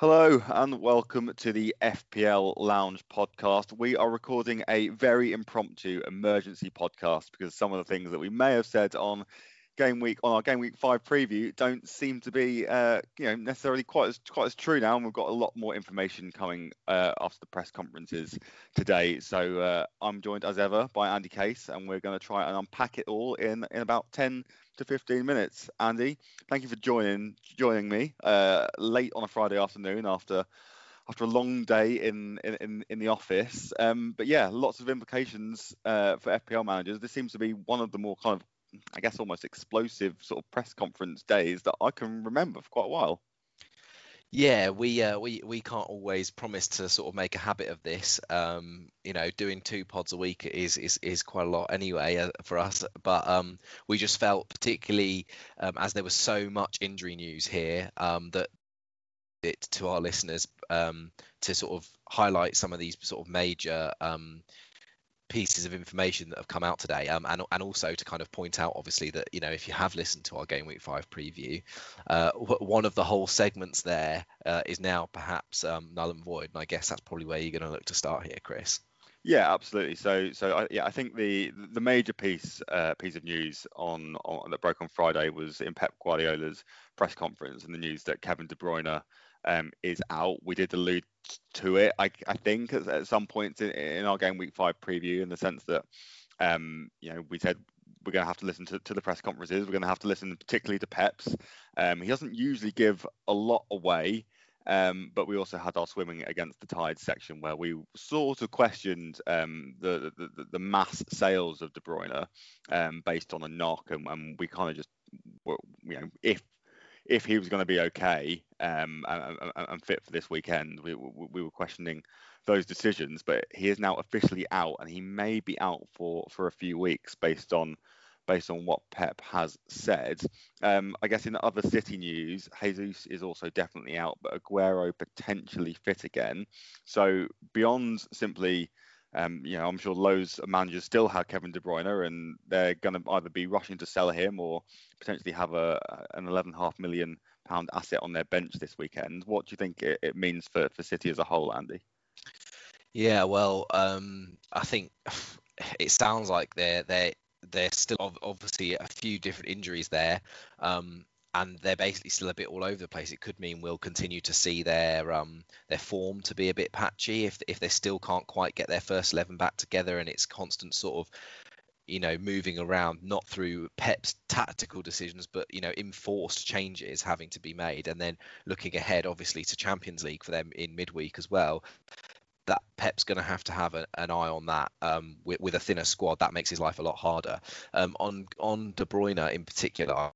Hello and welcome to the FPL Lounge podcast. We are recording a very impromptu emergency podcast because some of the things that we may have said on game week on our game week five preview don't seem to be uh, you know necessarily quite as quite as true now and we've got a lot more information coming uh, after the press conferences today so uh, i'm joined as ever by andy case and we're going to try and unpack it all in in about 10 to 15 minutes. Andy, thank you for joining joining me uh, late on a Friday afternoon after after a long day in in, in the office. Um, but yeah, lots of implications uh, for FPL managers. This seems to be one of the more kind of I guess almost explosive sort of press conference days that I can remember for quite a while. Yeah, we uh, we we can't always promise to sort of make a habit of this. Um, you know, doing two pods a week is is, is quite a lot anyway uh, for us. But um, we just felt particularly um, as there was so much injury news here um, that it to our listeners um, to sort of highlight some of these sort of major um, pieces of information that have come out today, um, and and also to kind of point out, obviously, that you know if you have listened to our game week five preview, uh, one of the whole segments there uh, is now perhaps um, null and void, and I guess that's probably where you're going to look to start here, Chris. Yeah, absolutely. So, so I, yeah, I think the the major piece uh, piece of news on, on that broke on Friday was in Pep Guardiola's press conference and the news that Kevin De Bruyne um, is out. We did allude to it, I, I think, at, at some points in, in, our game week five preview, in the sense that, um, you know, we said we're going to have to listen to, to the press conferences. We're going to have to listen particularly to Pep's. Um, he doesn't usually give a lot away. Um, but we also had our swimming against the tide section where we sort of questioned um, the, the, the mass sales of De Bruyne um, based on a knock, and, and we kind of just, you know, if if he was going to be okay um, and, and, fit for this weekend. We, we, were questioning those decisions, but he is now officially out, and he may be out for, for a few weeks based on based on what Pep has said. Um, I guess in other City news, Jesus is also definitely out, but Aguero potentially fit again. So beyond simply um, you know, I'm sure Lowe's managers still have Kevin De Bruyne, and they're going to either be rushing to sell him or potentially have a an 11.5 million pound asset on their bench this weekend. What do you think it, it means for, for City as a whole, Andy? Yeah, well, um, I think it sounds like they're they're there's still obviously a few different injuries there. Um, and they're basically still a bit all over the place. It could mean we'll continue to see their um, their form to be a bit patchy if if they still can't quite get their first eleven back together, and it's constant sort of you know moving around, not through Pep's tactical decisions, but you know enforced changes having to be made, and then looking ahead, obviously to Champions League for them in midweek as well. That Pep's going to have to have a, an eye on that um, with, with, a thinner squad. That makes his life a lot harder. Um, on on De Bruyne in particular,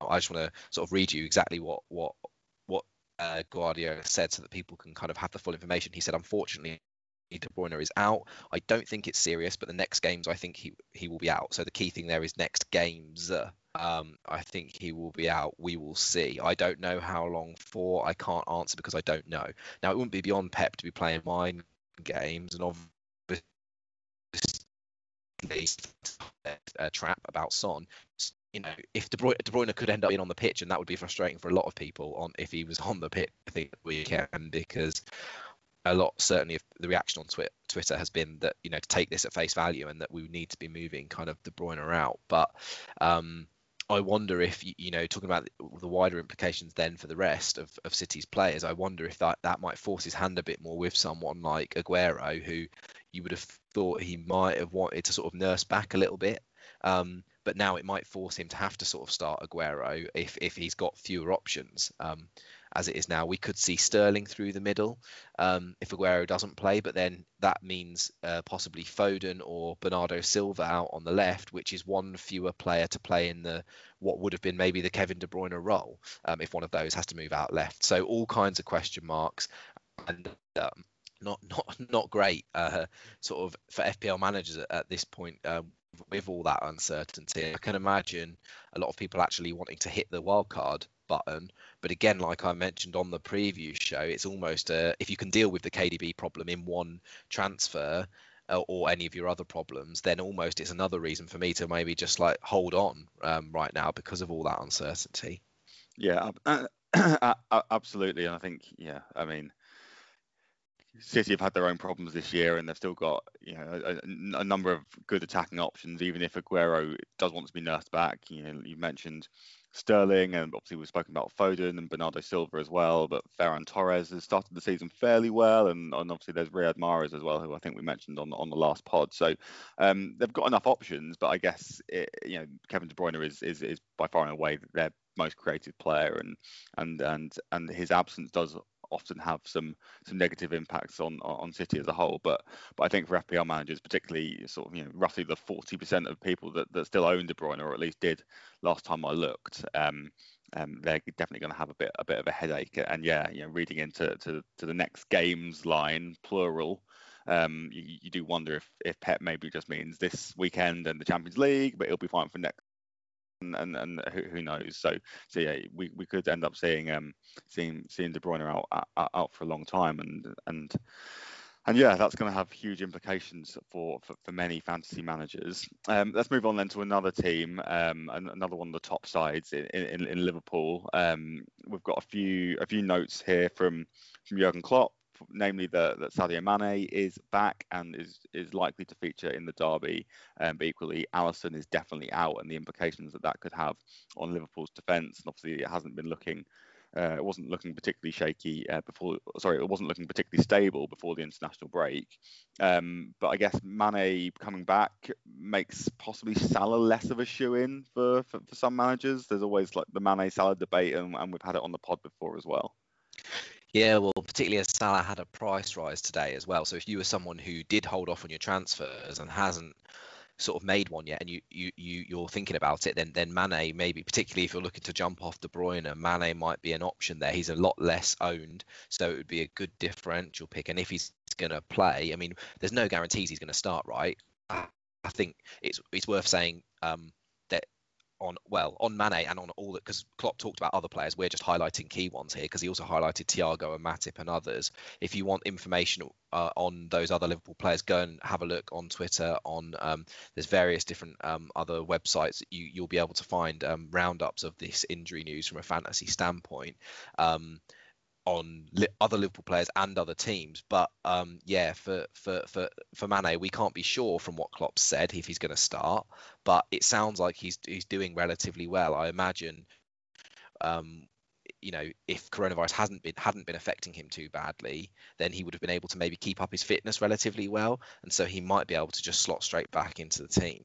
I just want to sort of read you exactly what what what uh, Guardiola said so that people can kind of have the full information. He said, unfortunately, De Bruyne is out. I don't think it's serious, but the next games I think he he will be out. So the key thing there is next games. Um, I think he will be out. We will see. I don't know how long for. I can't answer because I don't know. Now it wouldn't be beyond Pep to be playing mind games and obviously a trap about Son you know, if De Bruyne, De Bruyne could end up being on the pitch, and that would be frustrating for a lot of people on if he was on the pitch the weekend, because a lot certainly of the reaction on Twitter, Twitter has been that you know to take this at face value and that we need to be moving kind of De Bruyne out. But um, I wonder if you know talking about the wider implications then for the rest of, of City's players. I wonder if that that might force his hand a bit more with someone like Aguero, who you would have thought he might have wanted to sort of nurse back a little bit. Um, but now it might force him to have to sort of start Aguero if if he's got fewer options. Um, as it is now, we could see Sterling through the middle um, if Aguero doesn't play, but then that means uh, possibly Foden or Bernardo Silva out on the left, which is one fewer player to play in the what would have been maybe the Kevin De Bruyne role um, if one of those has to move out left. So all kinds of question marks and. Um, not not not great uh, sort of for FPL managers at, at this point uh, with all that uncertainty. I can imagine a lot of people actually wanting to hit the wildcard button. But again, like I mentioned on the preview show, it's almost a, if you can deal with the KDB problem in one transfer uh, or any of your other problems, then almost it's another reason for me to maybe just like hold on um, right now because of all that uncertainty. Yeah, uh, Absolutely, and I think yeah, I mean, City have had their own problems this year, and they've still got you know a, a, number of good attacking options. Even if Aguero does want to be nursed back, you know you mentioned Sterling, and obviously we've spoken about Foden and Bernardo Silva as well. But Ferran Torres has started the season fairly well, and, and obviously there's Riyad Mahrez as well, who I think we mentioned on on the last pod. So um, they've got enough options, but I guess it, you know Kevin De Bruyne is, is is by far and away their most creative player, and and and and his absence does often have some some negative impacts on on City as a whole. But but I think for FPL managers, particularly sort of you know roughly the 40% of people that, that still own De Bruyne or at least did last time I looked. Um, um, they're definitely going to have a bit a bit of a headache. And yeah, you know, reading into to, to the next games line, plural, um, you, you, do wonder if if Pep maybe just means this weekend and the Champions League, but it'll be fine for next and and, and who, who, knows? So so yeah, we, we could end up seeing um seeing seeing De Bruyne out out, out for a long time, and and and yeah, that's going to have huge implications for, for, for many fantasy managers. Um, let's move on then to another team, um, another one of the top sides in, in, in Liverpool. Um, we've got a few a few notes here from from Jurgen Klopp namely that, that Sadio Mane is back and is is likely to feature in the derby. Um, but equally, Alisson is definitely out, and the implications that that could have on Liverpool's defence. And obviously, it hasn't been looking. Uh, it wasn't looking particularly shaky uh, before. Sorry, it wasn't looking particularly stable before the international break. Um, but I guess Mane coming back makes possibly Salah less of a shoe in for, for, for some managers. There's always like the Mane Salah debate, and, and we've had it on the pod before as well. Yeah, well, particularly as Salah had a price rise today as well. So if you were someone who did hold off on your transfers and hasn't sort of made one yet, and you you you you're thinking about it, then then Mane maybe particularly if you're looking to jump off De Bruyne, Mane might be an option there. He's a lot less owned, so it would be a good differential pick. And if he's going to play, I mean, there's no guarantees he's going to start, right? I think it's it's worth saying um, on well on Mane and on all that because Klopp talked about other players. We're just highlighting key ones here because he also highlighted Thiago and Matip and others. If you want information uh, on those other Liverpool players, go and have a look on Twitter. On um, there's various different um, other websites you you'll be able to find um, roundups of this injury news from a fantasy standpoint. Um, on li- other Liverpool players and other teams. But um, yeah, for for for for Mane, we can't be sure from what Klopp said if he's going to start. But it sounds like he's he's doing relatively well. I imagine. Um, you know, if coronavirus hasn't been hadn't been affecting him too badly, then he would have been able to maybe keep up his fitness relatively well, and so he might be able to just slot straight back into the team.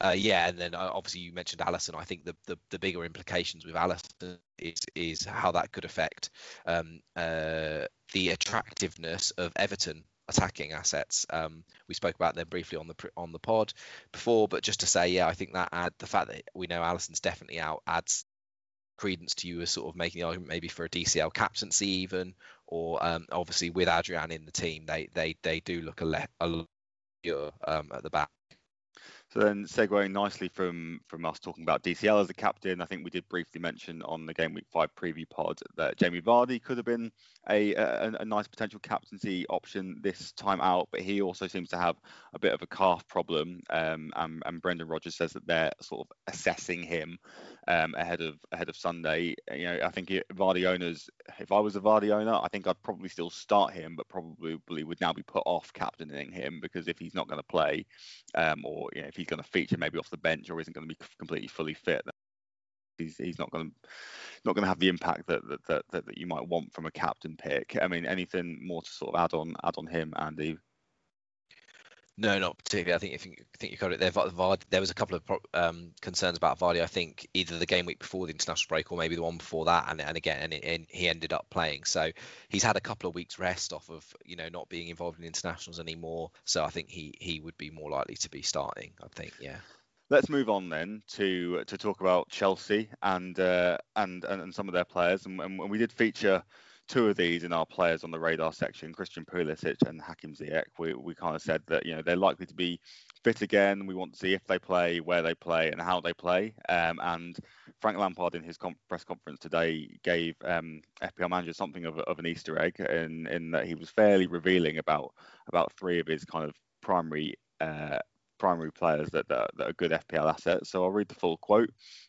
Uh, yeah, and then uh, obviously you mentioned Alisson. I think the, the, the bigger implications with Alisson is is how that could affect um, uh, the attractiveness of Everton attacking assets. Um, we spoke about them briefly on the on the pod before, but just to say, yeah, I think that add the fact that we know Alisson's definitely out adds credence to you as sort of making the argument maybe for a DCL captaincy even, or um, obviously with Adrian in the team, they they they do look a, le- a um, at the back. So then segueing nicely from from us talking about DCL as a captain, I think we did briefly mention on the game week five preview pod that Jamie Vardy could have been a, a, a nice potential captaincy option this time out, but he also seems to have a bit of a calf problem. Um, and, and Brendan Rodgers says that they're sort of assessing him um, ahead of ahead of Sunday. You know, I think Vardy owners, if I was a Vardy owner, I think I'd probably still start him, but probably would now be put off captaining him because if he's not going to play, um, or you know, if he's going to feature maybe off the bench or isn't going to be completely fully fit, he's he's not going to not going to have the impact that that, that that you might want from a captain pick. I mean, anything more to sort of add on add on him, Andy? No, not particularly. I think if you think you covered it there. Vardy, there was a couple of um, concerns about Vardy. I think either the game week before the international break or maybe the one before that, and, and again, and, and, he ended up playing. So he's had a couple of weeks rest off of you know not being involved in internationals anymore. So I think he he would be more likely to be starting. I think, yeah. Let's move on then to to talk about Chelsea and uh, and, and some of their players, and, and we did feature two of these in our players on the radar section, Christian Pulisic and Hakim Ziyech, we, we kind of said that you know they're likely to be fit again. We want to see if they play, where they play, and how they play. Um, and Frank Lampard in his com- press conference today gave um, FPL managers something of, of an Easter egg in, in that he was fairly revealing about about three of his kind of primary. Uh, primary players that, that, that, are good FPL assets. So I'll read the full quote.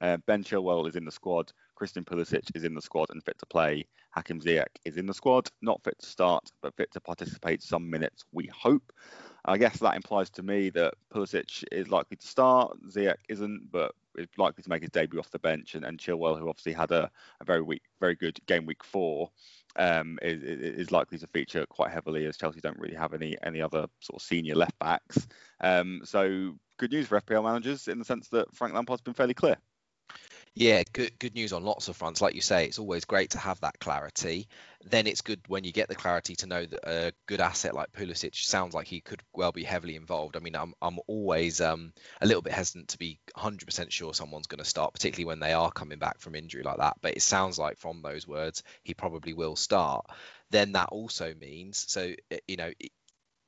Uh, ben Chilwell is in the squad Christian Pulisic is in the squad and fit to play. Hakim Ziyech is in the squad, not fit to start, but fit to participate some minutes, we hope. I guess that implies to me that Pulisic is likely to start, Ziyech isn't, but is likely to make his debut off the bench, and, and Chilwell, who obviously had a, a very weak, very good game week four, um, is, is likely to feature quite heavily as Chelsea don't really have any any other sort of senior left backs. Um, so good news for FPL managers in the sense that Frank Lampard's been fairly clear. Yeah, good good news on lots of fronts. Like you say, it's always great to have that clarity. Then it's good when you get the clarity to know that a good asset like Pulisic sounds like he could well be heavily involved. I mean, I'm I'm always um, a little bit hesitant to be 100% sure someone's going to start, particularly when they are coming back from injury like that. But it sounds like from those words, he probably will start. Then that also means, so you know,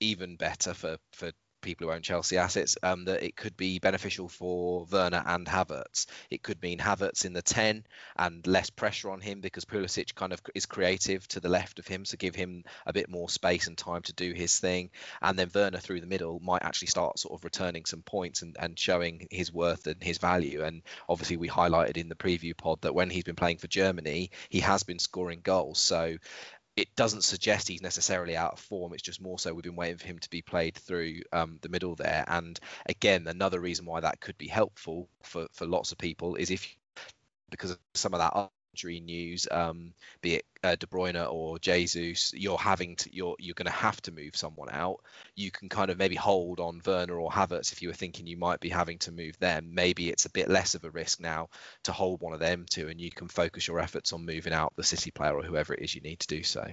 even better for for people who own Chelsea assets um, that it could be beneficial for Werner and Havertz. It could mean Havertz in the 10 and less pressure on him because Pulisic kind of is creative to the left of him, so give him a bit more space and time to do his thing. And then Werner through the middle might actually start sort of returning some points and, and showing his worth and his value. And obviously, we highlighted in the preview pod that when he's been playing for Germany, he has been scoring goals. So it doesn't suggest he's necessarily out of form. It's just more so we've been waiting for him to be played through um, the middle there. And again, another reason why that could be helpful for, for lots of people is if because of some of that injury news, um, be it uh, De Bruyne or Jesus, you're having to you're you're going to have to move someone out. You can kind of maybe hold on Werner or Havertz if you were thinking you might be having to move them. Maybe it's a bit less of a risk now to hold one of them too, and you can focus your efforts on moving out the City player or whoever it is you need to do so.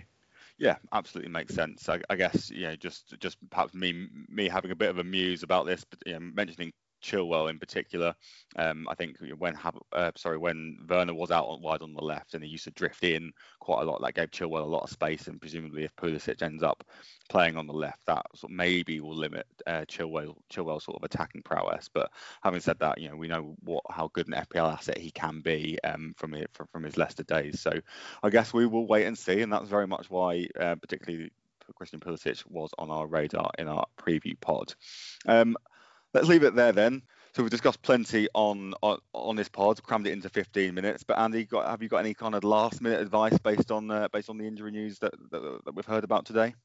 Yeah, absolutely makes sense. I, I, guess you know just just perhaps me me having a bit of a muse about this, but you know, mentioning Chilwell in particular. Um, I think when uh, sorry when Werner was out wide on the left and he used to drift in quite a lot, that gave Chilwell a lot of space. And presumably, if Pulisic ends up playing on the left, that sort of maybe will limit uh, Chilwell Chilwell's sort of attacking prowess. But having said that, you know we know what how good an FPL asset he can be um, from, it, from from his Leicester days. So I guess we will wait and see, and that's very much why, uh, particularly. Christian Pulisic was on our radar in our preview pod. Um, let's leave it there then. So we've discussed plenty on, on on, this pod, crammed it into 15 minutes. But Andy, got, have you got any kind of last minute advice based on uh, based on the injury news that, that, that we've heard about today?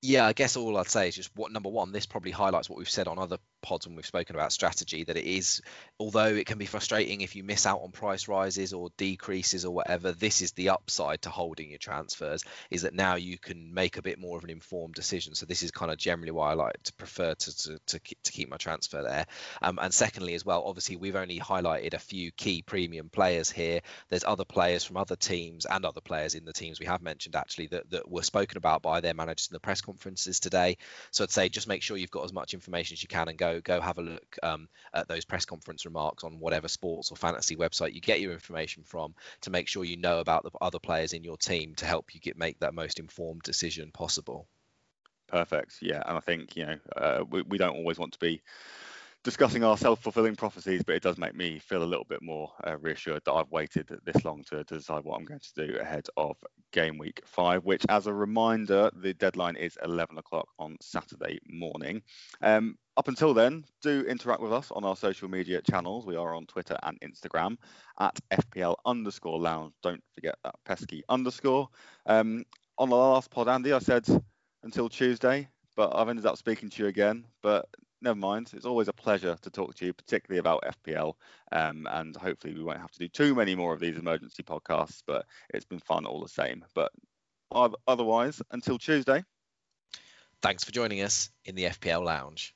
Yeah, I guess all I'd say is just what number one, this probably highlights what we've said on other pods when we've spoken about strategy that it is, although it can be frustrating if you miss out on price rises or decreases or whatever, this is the upside to holding your transfers is that now you can make a bit more of an informed decision. So this is kind of generally why I like to prefer to to, to, to keep my transfer there. Um, and secondly, as well, obviously we've only highlighted a few key premium players here. There's other players from other teams and other players in the teams we have mentioned actually that, that were spoken about by their managers in the press conferences today. So I'd say just make sure you've got as much information as you can and go go have a look um, at those press conference remarks on whatever sports or fantasy website you get your information from to make sure you know about the other players in your team to help you get make that most informed decision possible. Perfect. Yeah, and I think you know uh, we, we don't always want to be discussing our self-fulfilling prophecies, but it does make me feel a little bit more uh, reassured that I've waited this long to, to, decide what I'm going to do ahead of game week five. Which, as a reminder, the deadline is 11 o'clock on Saturday morning. Um, up until then, do interact with us on our social media channels. We are on Twitter and Instagram at FPL underscore lounge. Don't forget that pesky underscore. Um, on the last pod, Andy, I said until Tuesday, but I've ended up speaking to you again. But never mind. It's always a pleasure to talk to you, particularly about FPL. Um, and hopefully, we won't have to do too many more of these emergency podcasts, but it's been fun all the same. But otherwise, until Tuesday. Thanks for joining us in the FPL Lounge.